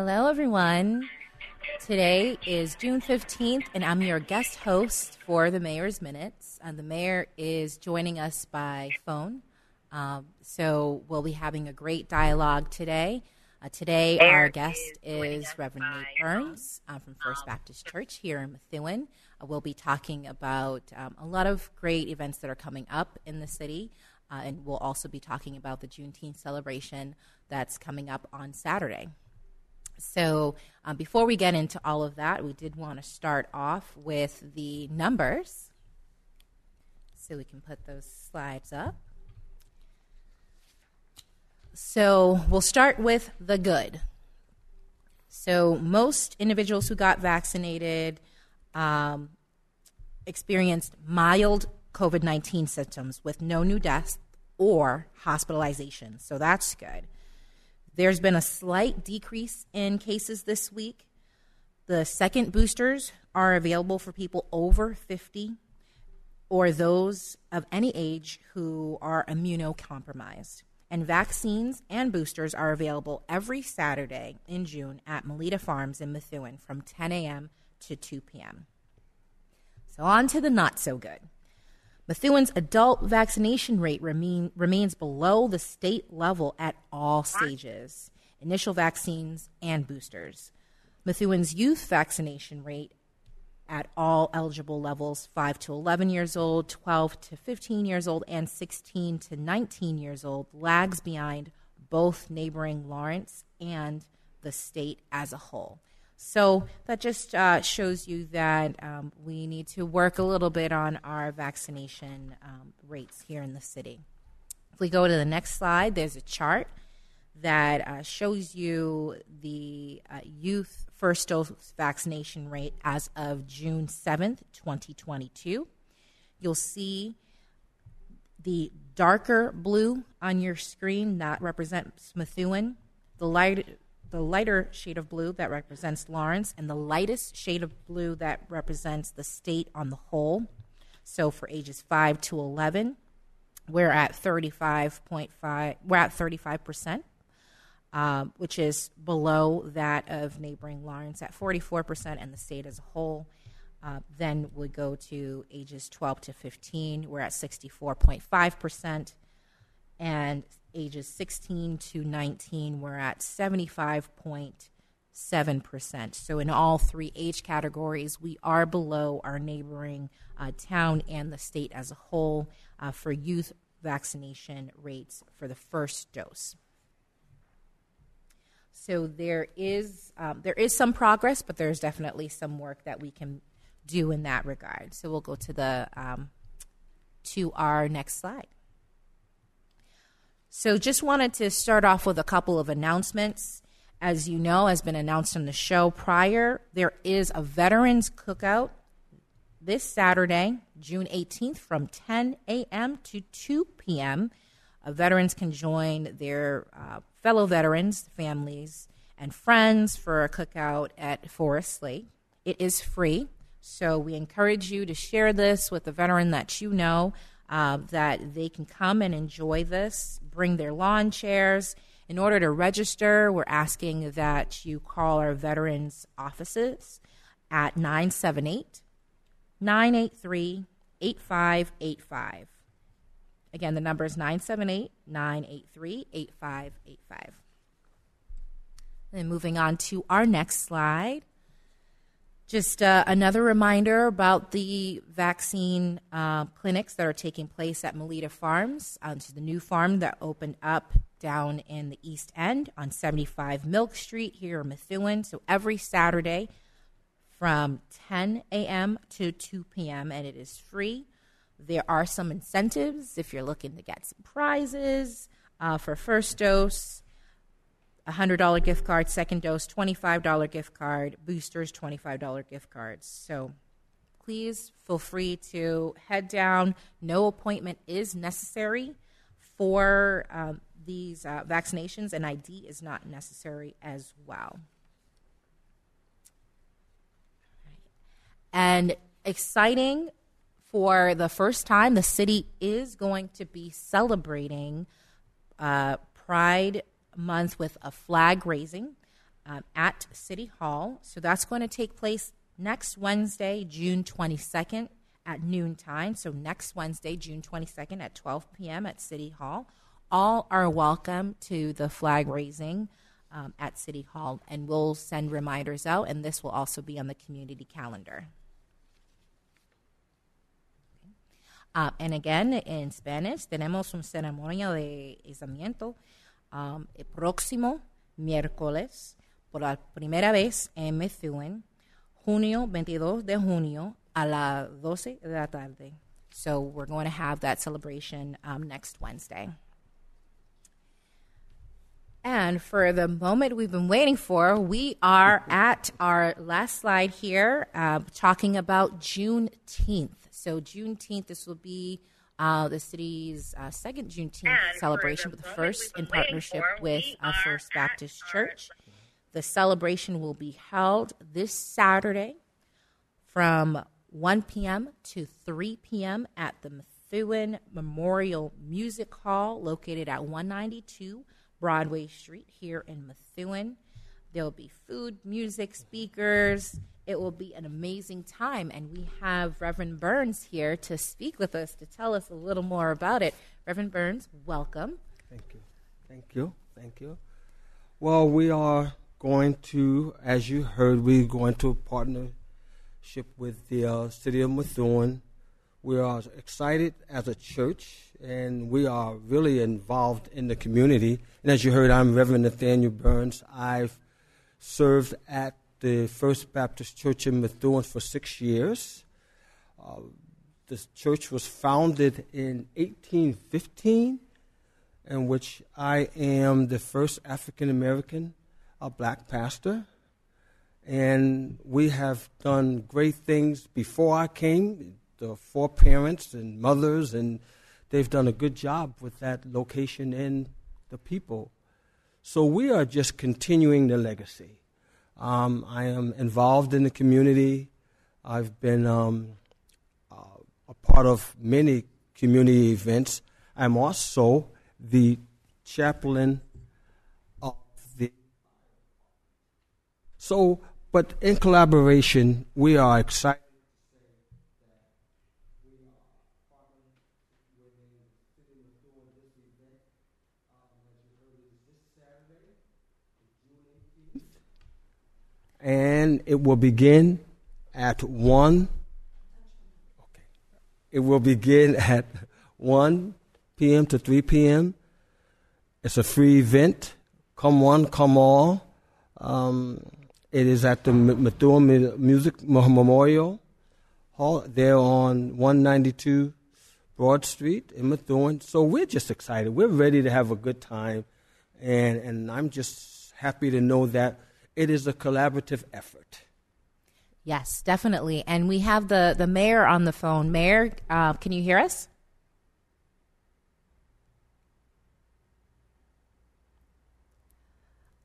Hello, everyone. Today is June 15th, and I'm your guest host for the Mayor's Minutes. And the mayor is joining us by phone. Um, so we'll be having a great dialogue today. Uh, today, our guest is Reverend Nate Burns uh, from First Baptist Church here in Methuen. Uh, we'll be talking about um, a lot of great events that are coming up in the city, uh, and we'll also be talking about the Juneteenth celebration that's coming up on Saturday. So, um, before we get into all of that, we did want to start off with the numbers. So, we can put those slides up. So, we'll start with the good. So, most individuals who got vaccinated um, experienced mild COVID 19 symptoms with no new deaths or hospitalization. So, that's good. There's been a slight decrease in cases this week. The second boosters are available for people over 50 or those of any age who are immunocompromised. And vaccines and boosters are available every Saturday in June at Melita Farms in Methuen from 10 a.m. to 2 p.m. So, on to the not so good. Methuen's adult vaccination rate remain, remains below the state level at all stages initial vaccines and boosters. Methuen's youth vaccination rate at all eligible levels 5 to 11 years old, 12 to 15 years old, and 16 to 19 years old lags behind both neighboring Lawrence and the state as a whole. So that just uh, shows you that um, we need to work a little bit on our vaccination um, rates here in the city. If we go to the next slide, there's a chart that uh, shows you the uh, youth first dose vaccination rate as of June 7th, 2022. You'll see the darker blue on your screen that represents Methuen. The light the lighter shade of blue that represents Lawrence, and the lightest shade of blue that represents the state on the whole. So for ages 5 to 11, we're at 35.5, we're at 35%, um, which is below that of neighboring Lawrence at 44%, and the state as a whole. Uh, then we go to ages 12 to 15, we're at 64.5%, and ages 16 to 19, we're at 75.7%. So, in all three age categories, we are below our neighboring uh, town and the state as a whole uh, for youth vaccination rates for the first dose. So there is um, there is some progress, but there's definitely some work that we can do in that regard. So we'll go to the um, to our next slide. So, just wanted to start off with a couple of announcements. As you know, has been announced on the show prior, there is a veterans cookout this Saturday, June 18th, from 10 a.m. to 2 p.m. Uh, veterans can join their uh, fellow veterans, families, and friends for a cookout at Forest Lake. It is free, so we encourage you to share this with a veteran that you know uh, that they can come and enjoy this, bring their lawn chairs. In order to register, we're asking that you call our veterans offices at 978 983 8585. Again, the number is 978 983 8585. Then moving on to our next slide. Just uh, another reminder about the vaccine uh, clinics that are taking place at Melita Farms, to the new farm that opened up down in the East End on 75 Milk Street here in Methuen. So every Saturday from 10 a.m. to 2 p.m., and it is free. There are some incentives if you're looking to get some prizes uh, for first dose $100 gift card, second dose, $25 gift card, boosters, $25 gift cards. So please feel free to head down. No appointment is necessary for um, these uh, vaccinations, and ID is not necessary as well. And exciting for the first time, the city is going to be celebrating uh, Pride month with a flag raising. um, at City Hall. So that's going to take place next Wednesday, June 22nd at noontime. So next Wednesday, June 22nd at 12 p.m. at City Hall. All are welcome to the flag raising um, at City Hall, and we'll send reminders out, and this will also be on the community calendar. Uh, and again, in Spanish, tenemos un ceremonia de izamiento um, el próximo miércoles por la primera vez en Methuen, junio 22 de junio a las 12 de la tarde. So we're going to have that celebration um, next Wednesday. And for the moment we've been waiting for, we are at our last slide here, uh, talking about Juneteenth. So Juneteenth, this will be uh, the city's uh, second Juneteenth And celebration, but the first in partnership for, with we uh, First Baptist Church. The celebration will be held this Saturday from 1 p.m. to 3 p.m. at the Methuen Memorial Music Hall located at 192 Broadway Street here in Methuen. There'll be food, music, speakers. It will be an amazing time. And we have Reverend Burns here to speak with us to tell us a little more about it. Reverend Burns, welcome. Thank you. Thank you. Thank you. Well, we are going to, as you heard, we're going to partnership with the uh, city of Methuen. We are excited as a church, and we are really involved in the community. And as you heard, I'm Reverend Nathaniel Burns. I've served at the First Baptist Church in Methuen for six years. Uh, church was founded in 1815 in which I am the first African American uh, black pastor. And we have done great things before I came. The four parents and mothers, and they've done a good job with that location and the people. So we are just continuing the legacy. Um, I am involved in the community. I've been um, uh, a part of many community events. I'm also the chaplain of the. So, but in collaboration, we are excited. And it will begin at 1 okay. it will begin at 1 p.m. to 3 p.m. It's a free event. Come one, come all. Um, it is at the Methuen Music Memorial Hall. They're on 192 Broad Street in Methuen. So we're just excited. We're ready to have a good time. And, and I'm just happy to know that it is a collaborative effort. Yes, definitely. And we have the, the mayor on the phone. Mayor, uh, can you hear us?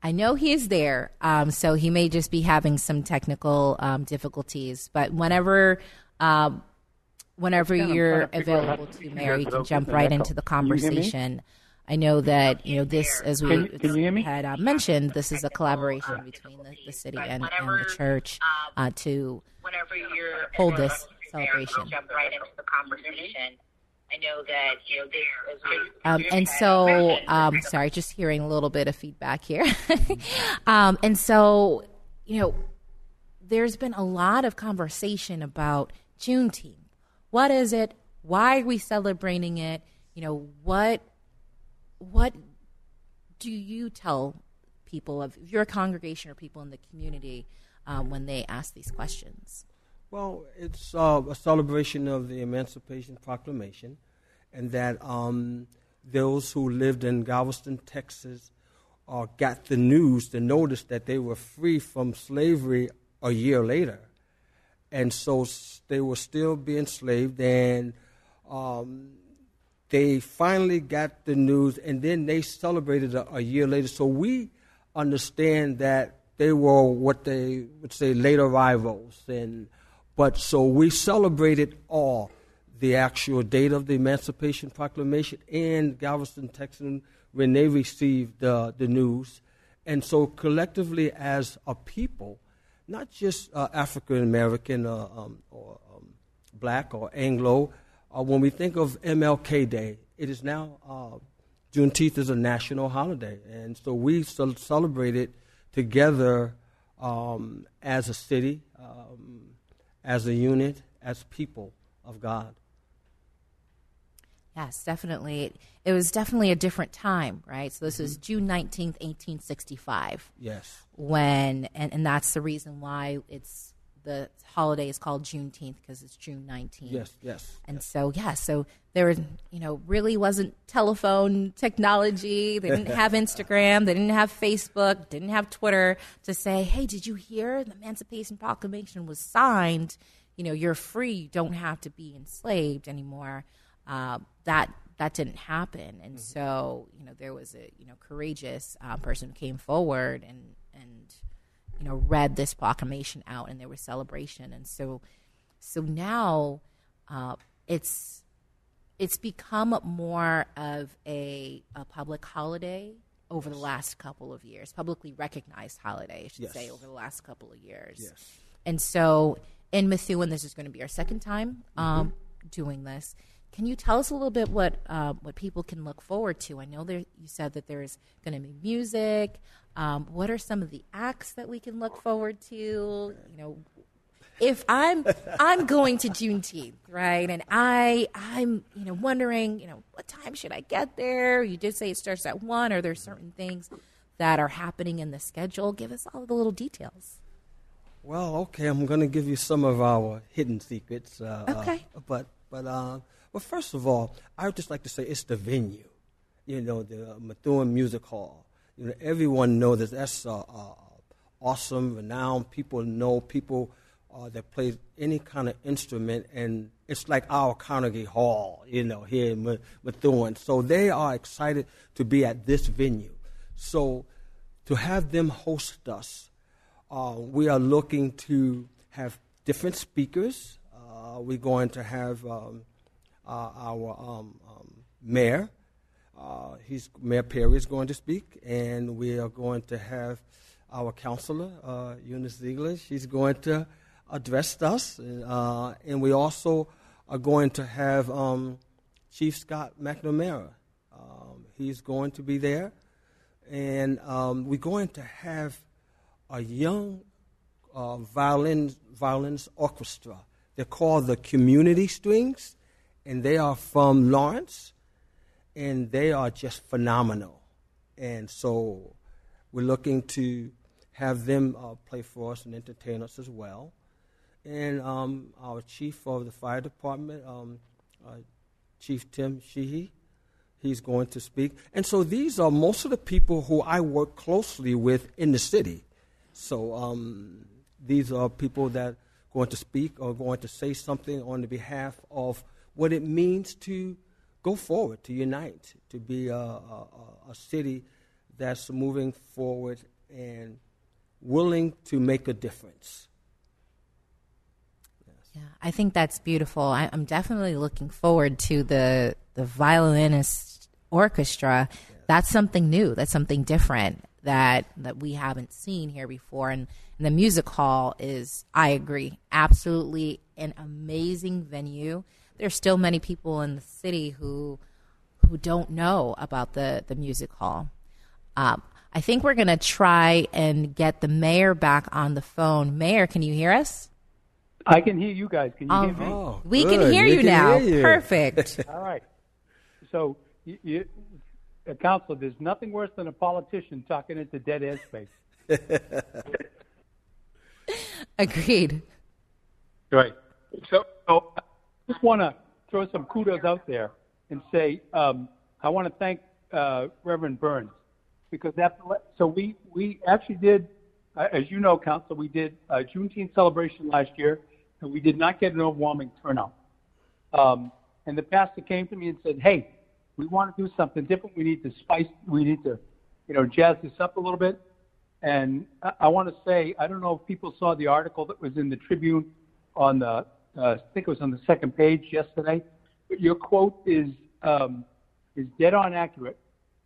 I know he is there, um, so he may just be having some technical um, difficulties. But whenever, um, whenever you're trying to figure out how available to to, keep Mayor, you can jump right into the Can you hear me? conversation. I know that you know this, as we Can- can you hear me? had uh, mentioned, this is a collaboration between the, the city and, and the church uh, to hold this there, celebration. jump right into the conversation. I know that you know there is. Um, and so, um, sorry, just hearing a little bit of feedback here. um, and so, you know, there's been a lot of conversation about Juneteenth. What is it? Why are we celebrating it? You know, what what do you tell people of your congregation or people in the community um, when they ask these questions? Well, it's uh, a celebration of the Emancipation Proclamation, and that um, those who lived in Galveston, Texas, uh, got the news, the notice that they were free from slavery a year later. And so they were still being enslaved, and um, they finally got the news, and then they celebrated a, a year later. So we understand that they were what they would say late arrivals, and but so we celebrated all the actual date of the Emancipation Proclamation and Galveston, Texas, when they received uh, the news, And so, collectively, as a people, not just uh, African American uh, um, or um, black or Anglo, uh, when we think of MLK Day, it is now uh, Juneteenth is a national holiday. And so we celebrate it together um, as a city, um, as a unit, as people of God. Yes, definitely. It, was definitely a different time, right? So this mm-hmm. is June 19th, 1865. Yes. When, and, and that's the reason why it's the holiday is called Juneteenth because it's June 19th. Yes, yes. And yes. so, yeah, so there was, you know, really wasn't telephone technology. They didn't have Instagram. They didn't have Facebook. Didn't have Twitter to say, hey, did you hear the Emancipation Proclamation was signed? You know, you're free. You don't have to be enslaved anymore. Uh, that that didn't happen, and mm-hmm. so you know there was a you know courageous uh, person who came forward and and you know read this proclamation out, and there was celebration, and so so now uh, it's it's become more of a, a public holiday over yes. the last couple of years, publicly recognized holiday, I should yes. say, over the last couple of years. Yes. And so in Methuen, this is going to be our second time um, mm-hmm. doing this. Can you tell us a little bit what uh, what people can look forward to? I know there, you said that there's going to be music. Um, what are some of the acts that we can look forward to? You know, if I'm I'm going to Juneteenth, right, and I I'm you know wondering you know what time should I get there? You did say it starts at one. Are there certain things that are happening in the schedule? Give us all the little details. Well, okay, I'm going to give you some of our hidden secrets. Uh, okay, uh, but but uh, well, first of all, I would just like to say it's the venue. You know, the Methuen Music Hall. You know, everyone knows that that's uh, uh, awesome, renowned. People know people uh, that play any kind of instrument, and it's like our Carnegie Hall, you know, here in Methuen. So they are excited to be at this venue. So to have them host us, uh, we are looking to have different speakers. Uh, we're going to have um, uh, our um, um, mayor. Uh, he's Mayor Perry is going to speak, and we are going to have our councilor uh, Eunice Zeigler. She's going to address us, uh, and we also are going to have um, Chief Scott McNamara. Um, he's going to be there, and um, we're going to have a young uh, violin violins orchestra. They're called the Community Strings and they are from Lawrence, and they are just phenomenal. And so we're looking to have them uh, play for us and entertain us as well. And um, our chief of the fire department, um, uh, Chief Tim Sheehy, he's going to speak. And so these are most of the people who I work closely with in the city. So um, these are people that are going to speak or going to say something on the behalf of what it means to go forward, to unite, to be a, a, a city that's moving forward and willing to make a difference. Yes. Yeah, I think that's beautiful. I, am definitely looking forward to the the violinist orchestra. That's something new. That's something different that that we haven't seen here before. And, and the music hall is, I agree, absolutely an amazing venue there's still many people in the city who who don't know about the the music hall. Um, I think we're going to try and get the mayor back on the phone. Mayor, can you hear us? I can hear you guys. Can you hear me? Oh, we good. can hear we you can now. Hear you. Perfect. All right. So, you, you, uh, council, there's nothing worse than a politician talking into dead air space. Agreed. Right. So, so I just want to throw some kudos out there and say um, I want to thank uh, Reverend Burns because after so we we actually did, uh, as you know, Council, we did a Juneteenth celebration last year, and we did not get an overwhelming turnout. Um, and the pastor came to me and said, "Hey, we want to do something different. We need to spice. We need to, you know, jazz this up a little bit." And I, I want to say, I don't know if people saw the article that was in the Tribune on the I think it was on the second page yesterday. But your quote is um, is dead on accurate,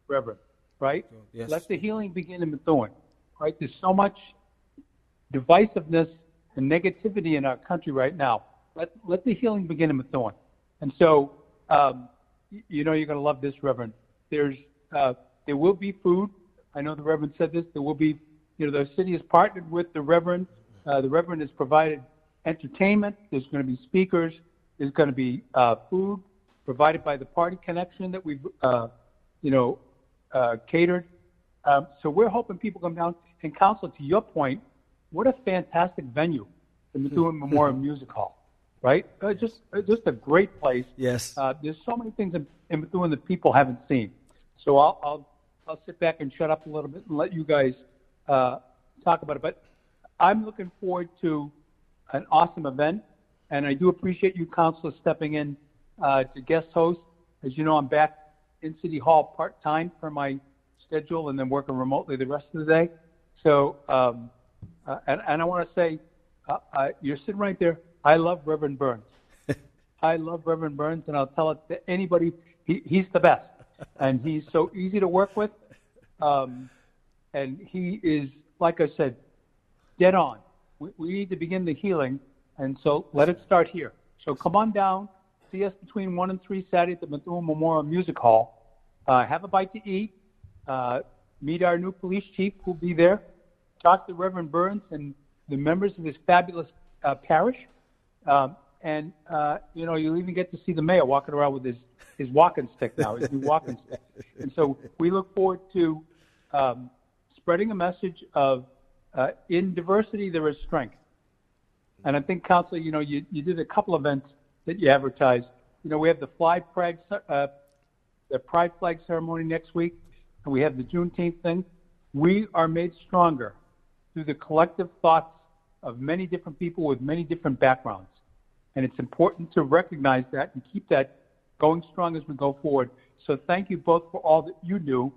Reverend. right? Yes. Let the healing begin in Methuen, right? There's so much divisiveness and negativity in our country right now. Let, let the healing begin in Methuen. And so, um, you know, you're going to love this, Reverend. There's, uh, there will be food. I know the Reverend said this. There will be, you know, the city has partnered with the Reverend. Uh, the Reverend has provided entertainment. There's going to be speakers. There's going to be uh, food provided by the Party Connection that we've, uh, you know, uh, catered. Um, so we're hoping people come down and council. To your point, what a fantastic venue, the Methuen Memorial Music Hall, right? Uh, just, uh, just a great place. Yes. Uh, there's so many things in, in Methuen that people haven't seen. So I'll, I'll, I'll sit back and shut up a little bit and let you guys uh, talk about it. But I'm looking forward to an awesome event, and I do appreciate you, counselors, stepping in uh, to guest host. As you know, I'm back in City Hall part time for my schedule, and then working remotely the rest of the day. So, um, uh, and, and I want to say, uh, uh, you're sitting right there. I love Reverend Burns. I love Reverend Burns, and I'll tell it to anybody. He, he's the best, and he's so easy to work with. Um, and he is, like I said, dead on. We, we need to begin the healing, and so let it start here. So come on down, see us between one and three Saturday at the Methuen Memorial Music Hall. Uh, have a bite to eat. Uh, meet our new police chief who'll be there. Talk to Reverend Burns and the members of his fabulous uh, parish. Um, and uh, you know, you'll even get to see the mayor walking around with his his walking stick now, his new walking stick. And so we look forward to um, spreading a message of uh, in diversity there is strength. And I think, Counselor, you know, you, you did a couple events that you advertised. You know, we have the Fly Pride, uh, the Pride Flag ceremony next week, and we have the Juneteenth thing. We are made stronger through the collective thoughts of many different people with many different backgrounds. And it's important to recognize that and keep that going strong as we go forward. So thank you both for all that you do.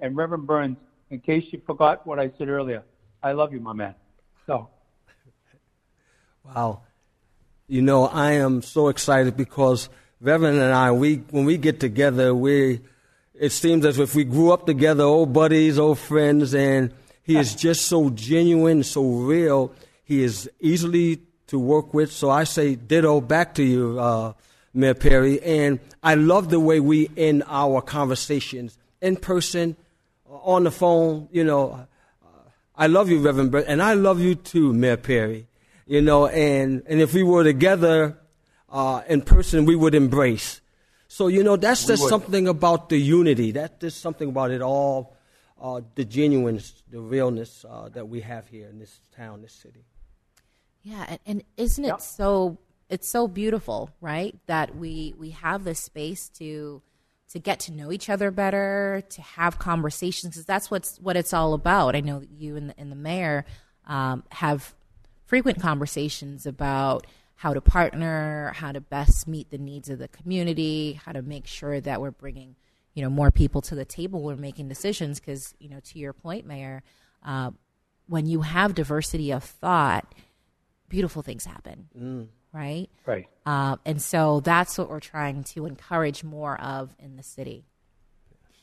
And Reverend Burns, in case you forgot what I said earlier, I love you, my man. So Wow. You know, I am so excited because Reverend and I, we when we get together, we it seems as if we grew up together, old buddies, old friends, and he is just so genuine, so real. He is easily to work with. So I say ditto back to you, uh, Mayor Perry. And I love the way we end our conversations in person, on the phone. You know, I love you, Reverend Brett, and I love you too, Mayor Perry. You know, and, and if we were together uh, in person, we would embrace. So, you know, that's just something about the unity. That's just something about it all, uh, the genuineness, the realness uh, that we have here in this town, this city. Yeah, and, and isn't it Yep. so? It's so beautiful, right? That we we have this space to to get to know each other better, to have conversations, because that's what's what it's all about. I know that you and the, and the mayor um, have frequent conversations about how to partner, how to best meet the needs of the community, how to make sure that we're bringing you know more people to the table when making decisions. Because you know, to your point, Mayor, uh, when you have diversity of thought beautiful things happen, right? right. Uh, and so that's what we're trying to encourage more of in the city.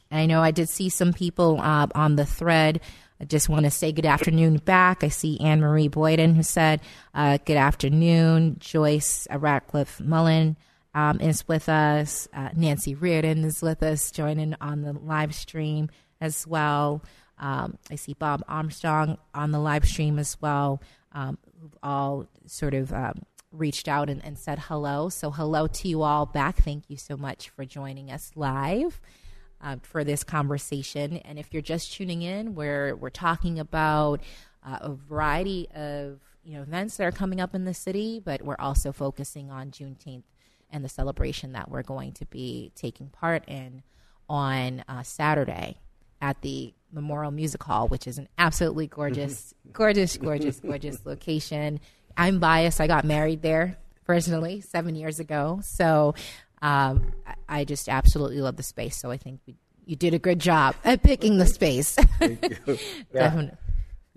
And I know I did see some people uh, on the thread. I just want to say good afternoon back. I see Anne Marie Boyden who said uh, good afternoon. Joyce uh, Ratcliffe Mullen um, is with us. Uh, Nancy Reardon is with us, joining on the live stream as well. Um, I see Bob Armstrong on the live stream as well, um, all sort of um, reached out and, and said hello. So, hello to you all back. Thank you so much for joining us live uh, for this conversation. And if you're just tuning in, we're we're talking about uh, a variety of you know events that are coming up in the city, but we're also focusing on Juneteenth and the celebration that we're going to be taking part in on uh, Saturday at the Memorial Music Hall, which is an absolutely gorgeous, gorgeous, gorgeous, gorgeous location. I'm biased. I got married there personally seven years ago, so um, I- I just absolutely love the space. So I think we, you did a good job at picking the space. Definitely.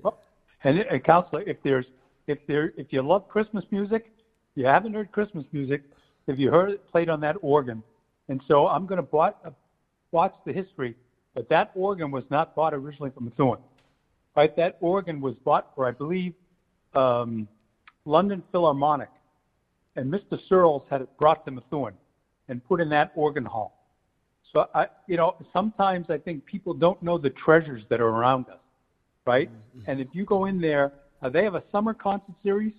Well, and, and counselor, if there's if there if you love Christmas music, you haven't heard Christmas music, if you heard it played on that organ, and so I'm going to watch, watch the history but that organ was not bought originally from Methuen, right? That organ was bought for, I believe, um, London Philharmonic, and Mr. Searles had it brought to Methuen and put in that organ hall. So I, you know, sometimes I think people don't know the treasures that are around us, right? Mm-hmm. And if you go in there, uh, they have a summer concert series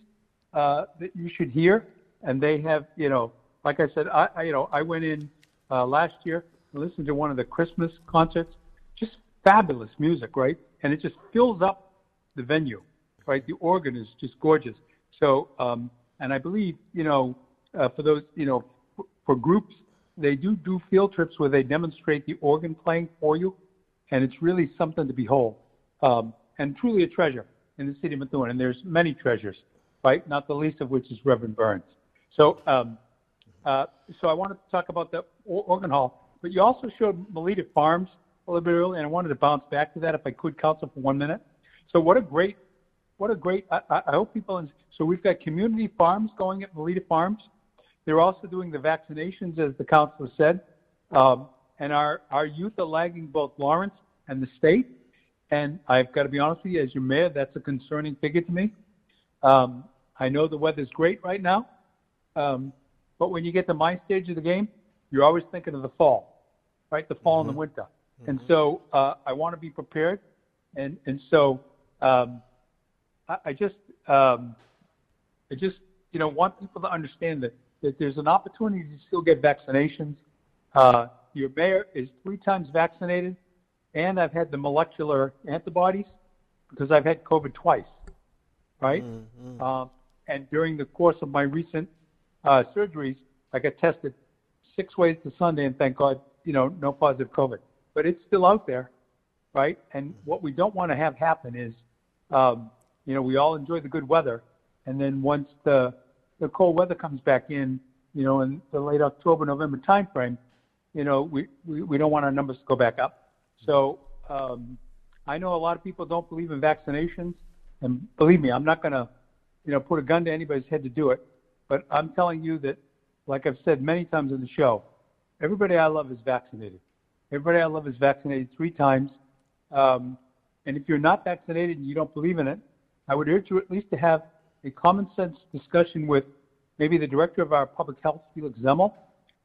uh, that you should hear, and they have, you know, like I said, I, I you know, I went in uh, last year and listened to one of the Christmas concerts, just fabulous music, right? And it just fills up the venue, right? The organ is just gorgeous. So, um, and I believe, you know, uh, for those, you know, for, groups, they do do field trips where they demonstrate the organ playing for you, and it's really something to behold, um, and truly a treasure in the city of Methuen. And there's many treasures, right? Not the least of which is Reverend Burns. So, um, uh, so I wanted to talk about the organ hall, but you also showed Melita Farms a little bit earlier, and I wanted to bounce back to that if I could, Council, for one minute. So what a great, what a great. I, I hope people. So we've got community farms going at Melita Farms. They're also doing the vaccinations, as the council said. Um, and our, our youth are lagging both Lawrence and the state. And I've got to be honest with you, as your mayor, that's a concerning figure to me. Um, I know the weather's great right now, um, but when you get to my stage of the game, you're always thinking of the fall, right? The fall mm-hmm. and the mm-hmm. winter. Mm-hmm. And so uh, I want to be prepared. And, and so um, I, I just um, I just you know want people to understand that that there's an opportunity to still get vaccinations. Uh, your mayor is three times vaccinated, and I've had the molecular antibodies because I've had COVID twice, right? Mm-hmm. Um, and during the course of my recent uh, surgeries, I got tested six ways to Sunday, and thank God, you know, no positive COVID. But it's still out there, right? And what we don't want to have happen is, um, you know, we all enjoy the good weather, and then once the the cold weather comes back in, you know, in the late October, November timeframe, you know, we, we, we don't want our numbers to go back up. So um, I know a lot of people don't believe in vaccinations, and believe me, I'm not going to, you know, put a gun to anybody's head to do it. But I'm telling you that, like I've said many times in the show, everybody I love is vaccinated. Everybody I love is vaccinated three times. Um, and if you're not vaccinated and you don't believe in it, I would urge you at least to have a common sense discussion with maybe the director of our public health, Felix Zemmel,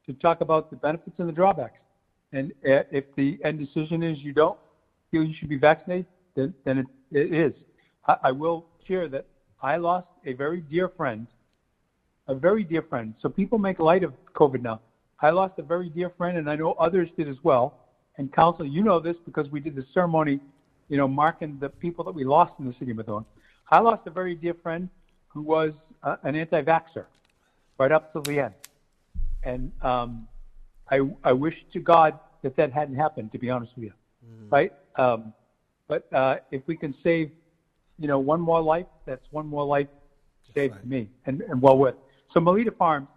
to talk about the benefits and the drawbacks. And if the end decision is you don't feel you should be vaccinated, then, then it, it is. I, I will share that I lost a very dear friend, a very dear friend. So people make light of COVID now. I lost a very dear friend, and I know others did as well. And council, you know this because we did the ceremony, you know, marking the people that we lost in the city of Methuen. I lost a very dear friend who was uh, an anti-vaxxer right up to the end. And um, I, I wish to God that that hadn't happened, to be honest with you, mm. right? Um, but uh, if we can save, you know, one more life, that's one more life saved right. me and, and well worth. So Melita Farms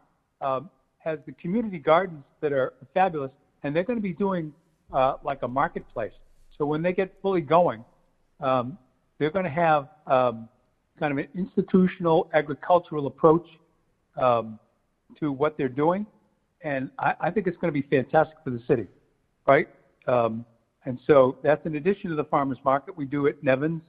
um, has the community gardens that are fabulous, and they're going to be doing uh, like a marketplace. So when they get fully going, um, they're going to have um, kind of an institutional agricultural approach um, to what they're doing, and I, I think it's going to be fantastic for the city, right? Um, and so that's in addition to the farmers market we do at Nevins.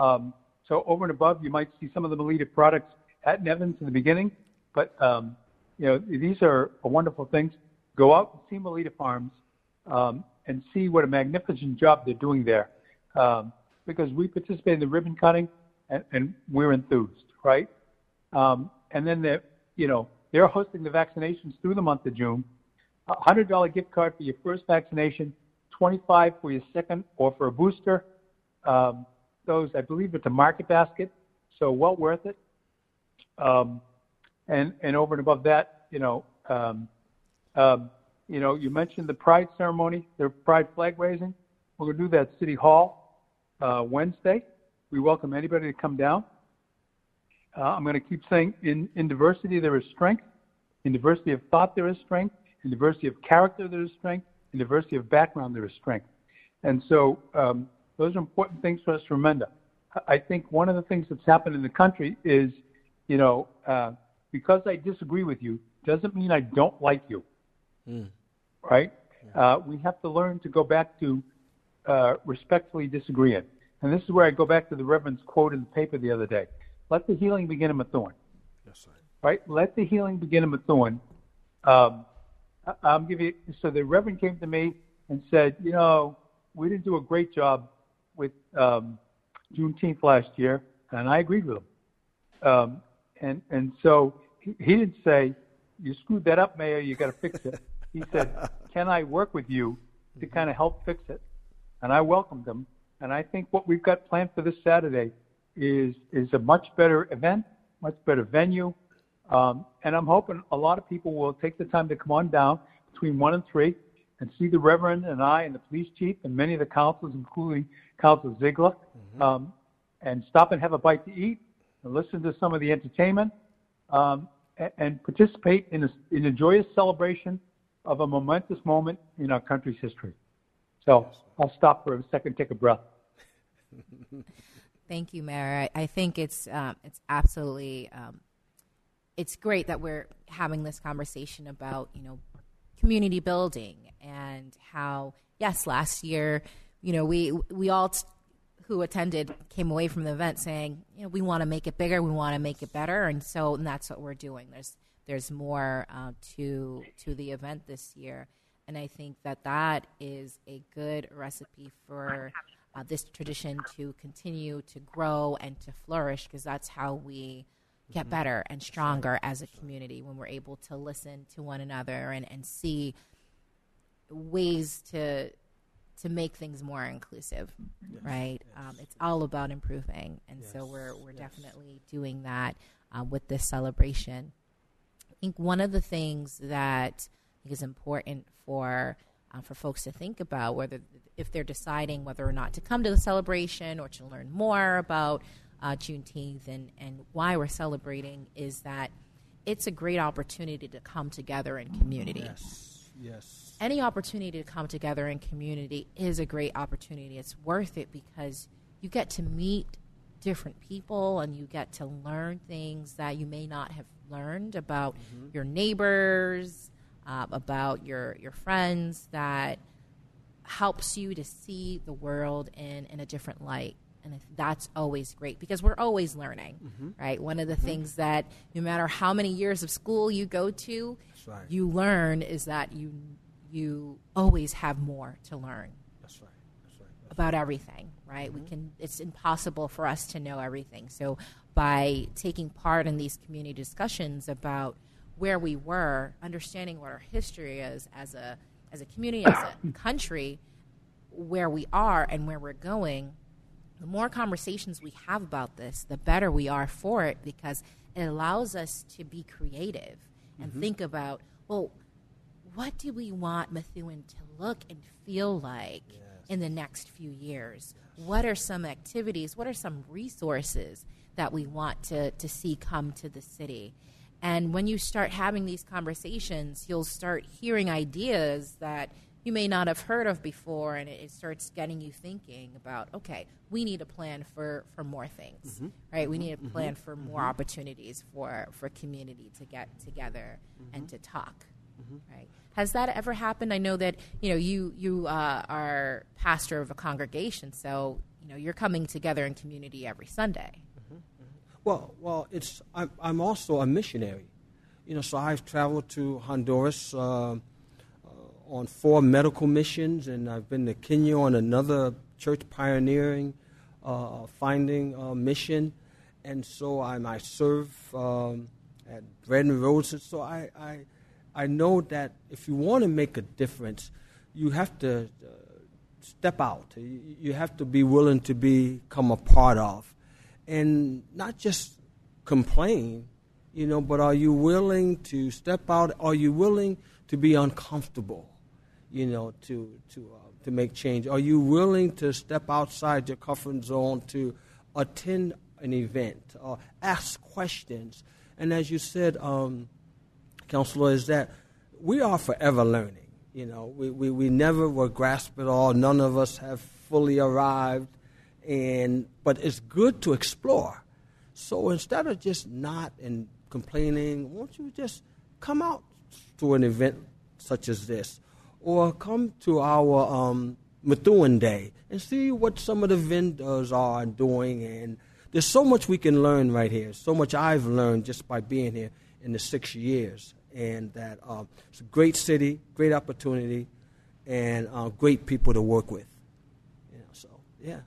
Um, so over and above, you might see some of the Melita products at Nevins in the beginning, but um, you know these are wonderful things. Go out and see Melita Farms um, and see what a magnificent job they're doing there, um, because we participate in the ribbon cutting and, and we're enthused, right? Um, and then they're, you know, they're hosting the vaccinations through the month of June. A hundred dollar gift card for your first vaccination, twenty-five for your second or for a booster. Um, those, I believe, it's a market basket, so well worth it. Um, and and over and above that, you know, um, um, you know, you mentioned the Pride ceremony, the Pride flag raising. We're going to do that at City Hall uh, Wednesday. We welcome anybody to come down. Uh, I'm going to keep saying in, in diversity there is strength. In diversity of thought there is strength. In diversity of character there is strength. In diversity of background there is strength. And so um, those are important things for us to remember. I think one of the things that's happened in the country is, you know, uh, because I disagree with you doesn't mean I don't like you. Mm. Right? Uh, we have to learn to go back to uh, respectfully disagree in. And this is where I go back to the Reverend's quote in the paper the other day. Let the healing begin in Methuen. That's right. Right? Let the healing begin in Methuen. Um, I'm giving you, so the Reverend came to me and said, you know, we didn't do a great job with um, Juneteenth last year, and I agreed with him. Um, and and so he, he didn't say, you screwed that up, Mayor, you got to fix it. He said, can I work with you to kind of help fix it? And I welcomed him. And I think what we've got planned for this Saturday is is a much better event, much better venue. Um, and I'm hoping a lot of people will take the time to come on down between one and three and see the Reverend and I and the police chief and many of the councils, including Council Zeigler, um, and stop and have a bite to eat and listen to some of the entertainment um, and, and participate in a, in a joyous celebration of a momentous moment in our country's history. So I'll stop for a second, take a breath. Thank you, Mayor. I, I think it's um, it's absolutely um, it's great that we're having this conversation about you know community building and how yes, last year you know we we all t- who attended came away from the event saying you know we want to make it bigger, we want to make it better, and so and that's what we're doing. There's there's more uh, to to the event this year, and I think that that is a good recipe for uh, this tradition to continue to grow and to flourish because that's how we get better and stronger as a community when we're able to listen to one another and, and see ways to to make things more inclusive right? Um, it's all about improving. And so we're we're definitely doing that uh, with this celebration. I think one of the things that think is important for uh, for folks to think about whether if they're deciding whether or not to come to the celebration or to learn more about uh, Juneteenth and, and why we're celebrating is that it's a great opportunity to come together in community. Yes. Yes. Any opportunity to come together in community is a great opportunity. It's worth it because you get to meet different people and you get to learn things that you may not have learned about your neighbors, uh, about your your friends that helps you to see the world in in a different light and that's always great because we're always learning mm-hmm. right one of the mm-hmm. things that no matter how many years of school you go to right. you learn is that you you always have more to learn That's right. That's right. That's about everything, right? We mm-hmm. can it's impossible for us to know everything. So by taking part in these community discussions about where we were, understanding what our history is as a as a community, as a country, where we are and where we're going, the more conversations we have about this, the better we are for it because it allows us to be creative and mm-hmm. think about, well, what do we want Methuen to look and feel like in the next few years? What are some activities? What are some resources that we want to, to see come to the city? And when you start having these conversations, you'll start hearing ideas that you may not have heard of before, and it, starts getting you thinking about, okay, we need a plan for, for more things, mm-hmm. right? We need a mm-hmm. plan mm-hmm. for more opportunities for, for community to get together and to talk, right? Has that ever happened? I know that you know you you uh, are pastor of a congregation, so you know you're coming together in community every Sunday. Well, well, it's I'm, I'm also a missionary, you know. So I've traveled to Honduras uh, uh, on four medical missions, and I've been to Kenya on another church pioneering, uh, finding uh, mission, and so I, I serve um, at Bread and Roses. So I, I I know that if you want to make a difference, you have to uh, step out. You have to be willing to become a part of and not just complain, you know, but are you willing to step out? Are you willing to be uncomfortable, you know, to to uh, to make change? Are you willing to step outside your comfort zone to attend an event or ask questions? And as you said, um, counselor, is that we are forever learning. You know, we, we, we never will grasp it all. None of us have fully arrived and but it's good to explore. So instead of just not and complaining, won't you just come out to an event such as this, or come to our um, Methuen Day and see what some of the vendors are doing. And there's so much we can learn right here. So much I've learned just by being here in the six years. And that um, it's a great city, great opportunity, and uh, great people to work with. So yeah.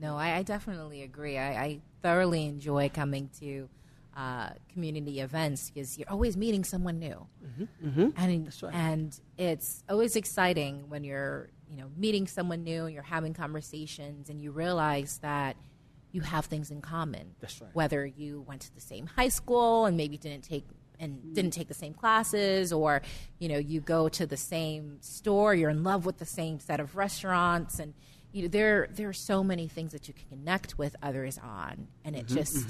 No, I, I definitely agree. I, I thoroughly enjoy coming to uh, community events because you're always meeting someone new, Mm-hmm. and That's right. and it's always exciting when you're you know meeting someone new and you're having conversations and you realize that you have things in common. That's right. Whether you went to the same high school and maybe didn't take and didn't take the same classes or you know you go to the same store you're in love with the same set of restaurants and you know there there are so many things that you can connect with others on and it just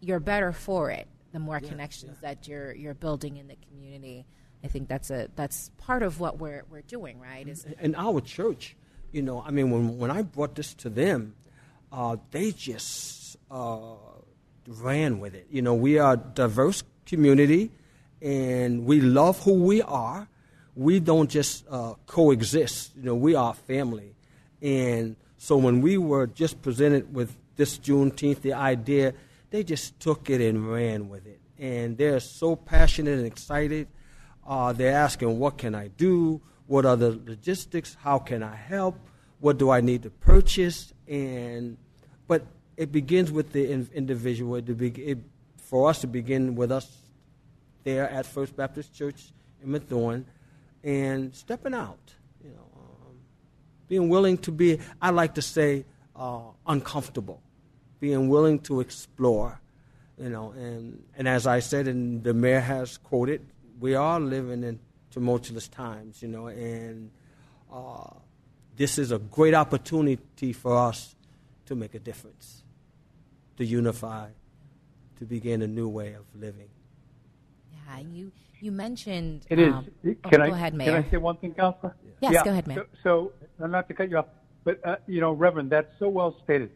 you're better for it the more connections that you're you're building in the community i think that's a that's part of what we're we're doing right is in our church, you know, I mean, when, when I brought this to them, uh, they just uh, ran with it. You know, we are a diverse community, and we love who we are. We don't just uh, coexist. You know, we are family. And so when we were just presented with this Juneteenth, the idea, they just took it and ran with it. And they're so passionate and excited. Uh, they're asking, what can I do? What are the logistics? How can I help? What do I need to purchase? And but it begins with the in, individual. It, it, for us to begin with us there at First Baptist Church in Methuen and stepping out. Being willing to be. I like to say uh, uncomfortable. Being willing to explore. You know, and and as I said, and the mayor has quoted, we are living in tumultuous times. You know, and uh, this is a great opportunity for us to make a difference, to unify, to begin a new way of living. yeah you you mentioned It is. um, oh, can go I ahead can I say one thing, Counselor? Yes, Yeah, go ahead, Mayor. So, so not to cut you off, but uh, you know, Reverend, that's so well stated.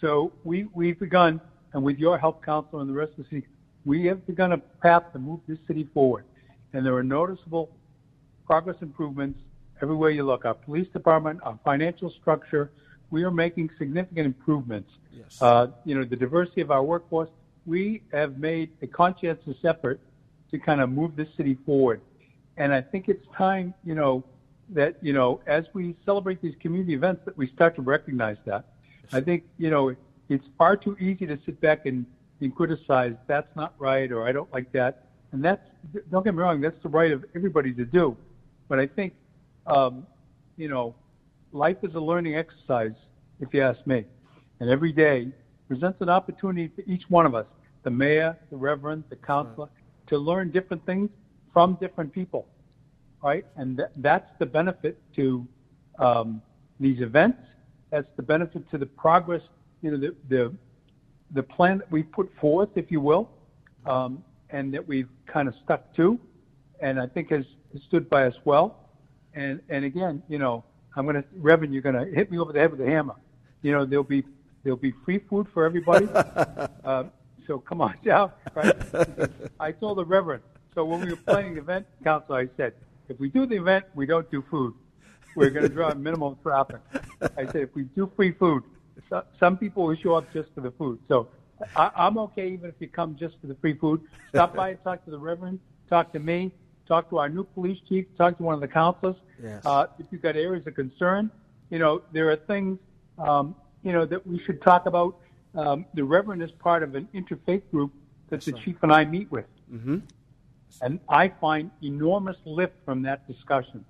So we we've begun, and with your help, Counselor, and the rest of the city, we have begun a path to move this city forward, and there are noticeable progress improvements everywhere you look. Our police department, our financial structure, we are making significant improvements. Yes. Uh, you know, the diversity of our workforce, we have made a conscientious effort to kind of move this city forward. And I think it's time, you know, that, you know, as we celebrate these community events, that we start to recognize that. I think, you know, it's far too easy to sit back and, and criticize, that's not right, or I don't like that. And that's, don't get me wrong, that's the right of everybody to do. But I think, um, you know, life is a learning exercise, if you ask me. And every day presents an opportunity for each one of us, the mayor, the reverend, the counselor, to learn different things from different people, right? And th- that's the benefit to um, these events. That's the benefit to the progress, you know, the, the, the plan that we put forth, if you will, um, and that we've kind of stuck to, and I think has, has stood by us well. And and again, you know, I'm gonna Reverend, you're gonna hit me over the head with a hammer. You know, there'll be there'll be free food for everybody. uh, so come on down, right? I told the Reverend. So when we were planning the event, council, I said, if we do the event, we don't do food. We're going to draw minimum traffic. I said, if we do free food, so, some people will show up just for the food. So I, I'm okay even if you come just for the free food. Stop by and talk to the Reverend, talk to me, talk to our new police chief, talk to one of the counselors. Yes. Uh, if you've got areas of concern, you know, there are things, um, you know, that we should talk about. Um, the Reverend is part of an interfaith group that the chief and I meet with. Mm-hmm. And I find enormous lift from that discussion,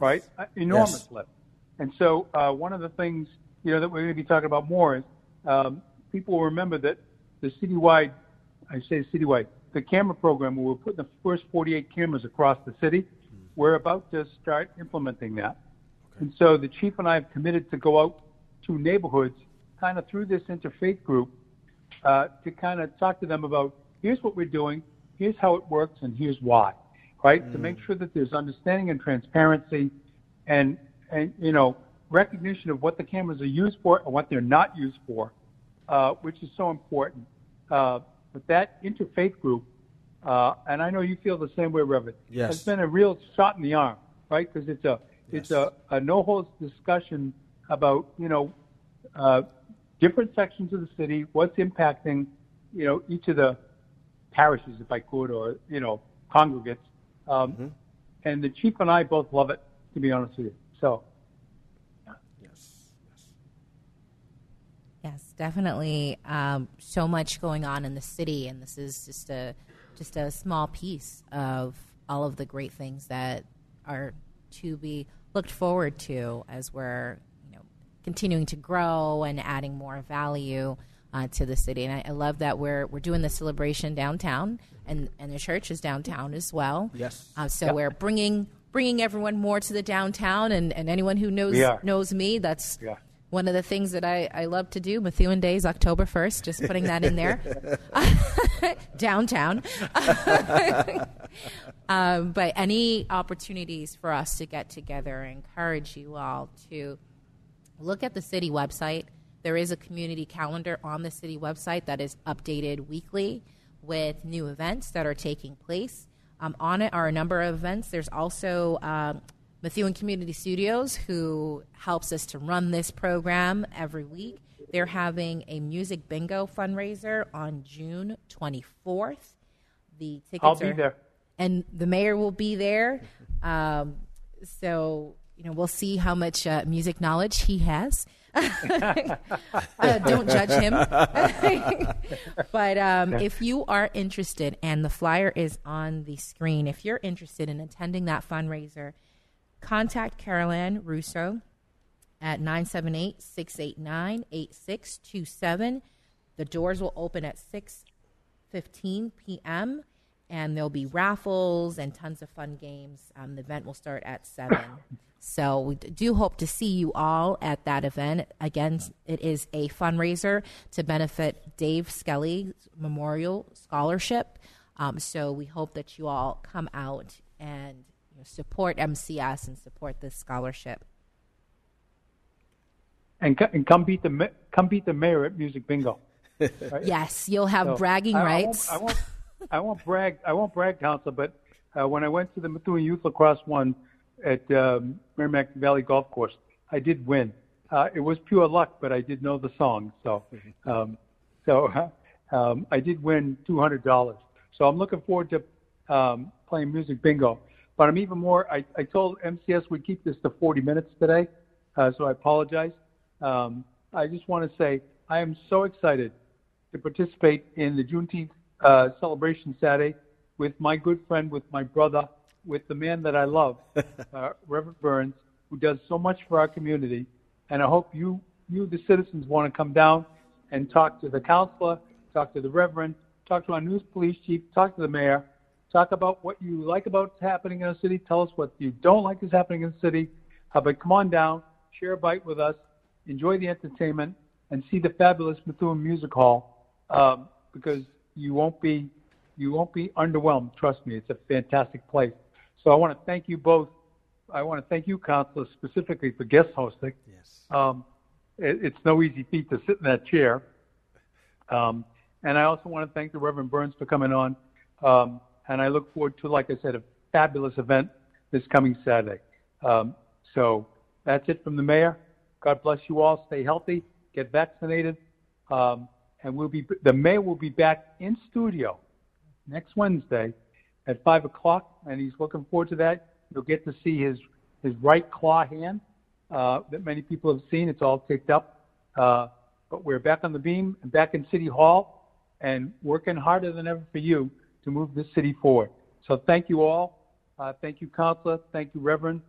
right? Uh, Enormous Yes. lift. And so uh, one of the things, you know, that we're going to be talking about more is um, people will remember that the citywide, I say citywide, the camera program where we're putting the first 48 cameras across the city, we're about to start implementing that. And so the chief and I have committed to go out to neighborhoods kind of through this interfaith group uh, to kind of talk to them about here's what we're doing, here's how it works, and here's why, right? To make sure that there's understanding and transparency, and and you know recognition of what the cameras are used for and what they're not used for, uh, which is so important. Uh, but that interfaith group, uh, and I know you feel the same way, Reverend, Yes. has been a real shot in the arm, right? Because it's a it's a, a no holds discussion about you know uh, different sections of the city, what's impacting you know each of the parishes, if I could, or you know congregates. Um, Mm-hmm. And the chief and I both love it, to be honest with you. So Yes. Yes. Yes, definitely. Um, so much going on in the city, and this is just a just a small piece of all of the great things that are to be looked forward to as we're you know continuing to grow and adding more value uh, to the city. And I, I love that we're we're doing the celebration downtown, and and the church is downtown as well. Yes. Uh, so we're bringing bringing everyone more to the downtown, and, and anyone who knows knows me, that's Yeah. one of the things that I, I love to do. Methuen Days, October first, just putting that in there, downtown. um, but any opportunities for us to get together, I encourage you all to look at the city website. There is a community calendar on the city website that is updated weekly with new events that are taking place. Um, on it are a number of events. There's also um, Methuen Community Studios, who helps us to run this program every week. They're having a music bingo fundraiser on June 24th. The tickets I'll be are there. and the mayor will be there. Um, so you know, we'll see how much uh, music knowledge he has. uh, don't judge him. but um, if you are interested, and the flyer is on the screen, if you're interested in attending that fundraiser, contact Caroline Russo at 978 689 8627. The doors will open at 6 15 p.m. and there'll be raffles and tons of fun games. Um, the event will start at 7. so we do hope to see you all at that event. Again, it is a fundraiser to benefit Dave Skelly Memorial Scholarship. Um, so we hope that you all come out and you know, support MCS and support this scholarship. and, and come beat the ma- come beat the mayor at Music Bingo. Yes, you'll have So, bragging I- I rights. won't, I won't, I won't brag. I won't brag, Council. But uh, when I went to the Methuen Youth Lacrosse one at um, Merrimack Valley Golf Course, I did win. Uh, it was pure luck, but I did know the song. So, um, so um, I did win two hundred dollars. So I'm looking forward to um, playing music bingo. But I'm even more. I, I told MCS we'd keep this to 40 minutes today, uh, so I apologize. Um, I just want to say I am so excited to participate in the Juneteenth uh, celebration Saturday with my good friend, with my brother, with the man that I love, uh, Reverend Burns, who does so much for our community. And I hope you, you, the citizens, want to come down and talk to the counselor, talk to the Reverend, talk to our news police chief, talk to the mayor, talk about what you like about what's happening in the city. Tell us what you don't like is happening in the city. Uh, but come on down, share a bite with us, enjoy the entertainment, and see the fabulous Methuen Music Hall um, because you won't be you won't be underwhelmed. Trust me, it's a fantastic place. So I want to thank you both. I want to thank you, Counselor, specifically for guest hosting. Yes. Um, it, it's no easy feat to sit in that chair. Um, and I also want to thank the Reverend Burns for coming on. Um, and I look forward to, like I said, a fabulous event this coming Saturday. Um, so that's it from the mayor. God bless you all. Stay healthy. Get vaccinated. Um, and we'll be the mayor will be back in studio next Wednesday at five o'clock, and he's looking forward to that. You'll get to see his his right claw hand uh, that many people have seen. It's all taped up, uh, but we're back on the beam and back in City Hall, and working harder than ever for you to move this city forward. So thank you all. Uh, thank you, Counselor. Thank you, Reverend.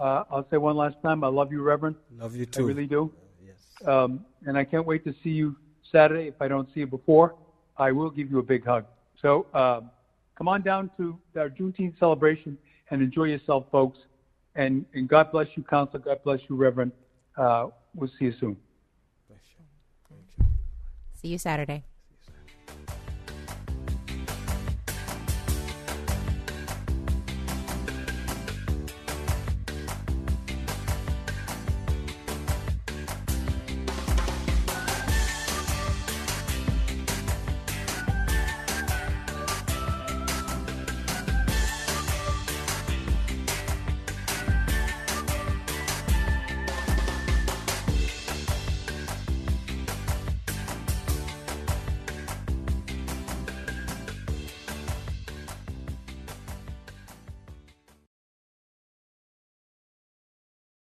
Uh, I'll say one last time, I love you, Reverend. Love you too. I really do. Yes. Um, and I can't wait to see you Saturday. If I don't see you before, I will give you a big hug. So um, come on down to our Juneteenth celebration and enjoy yourself, folks. And, and God bless you, Counselor. God bless you, Reverend. Uh, we'll see you soon. Bless you. Thank you. See you Saturday.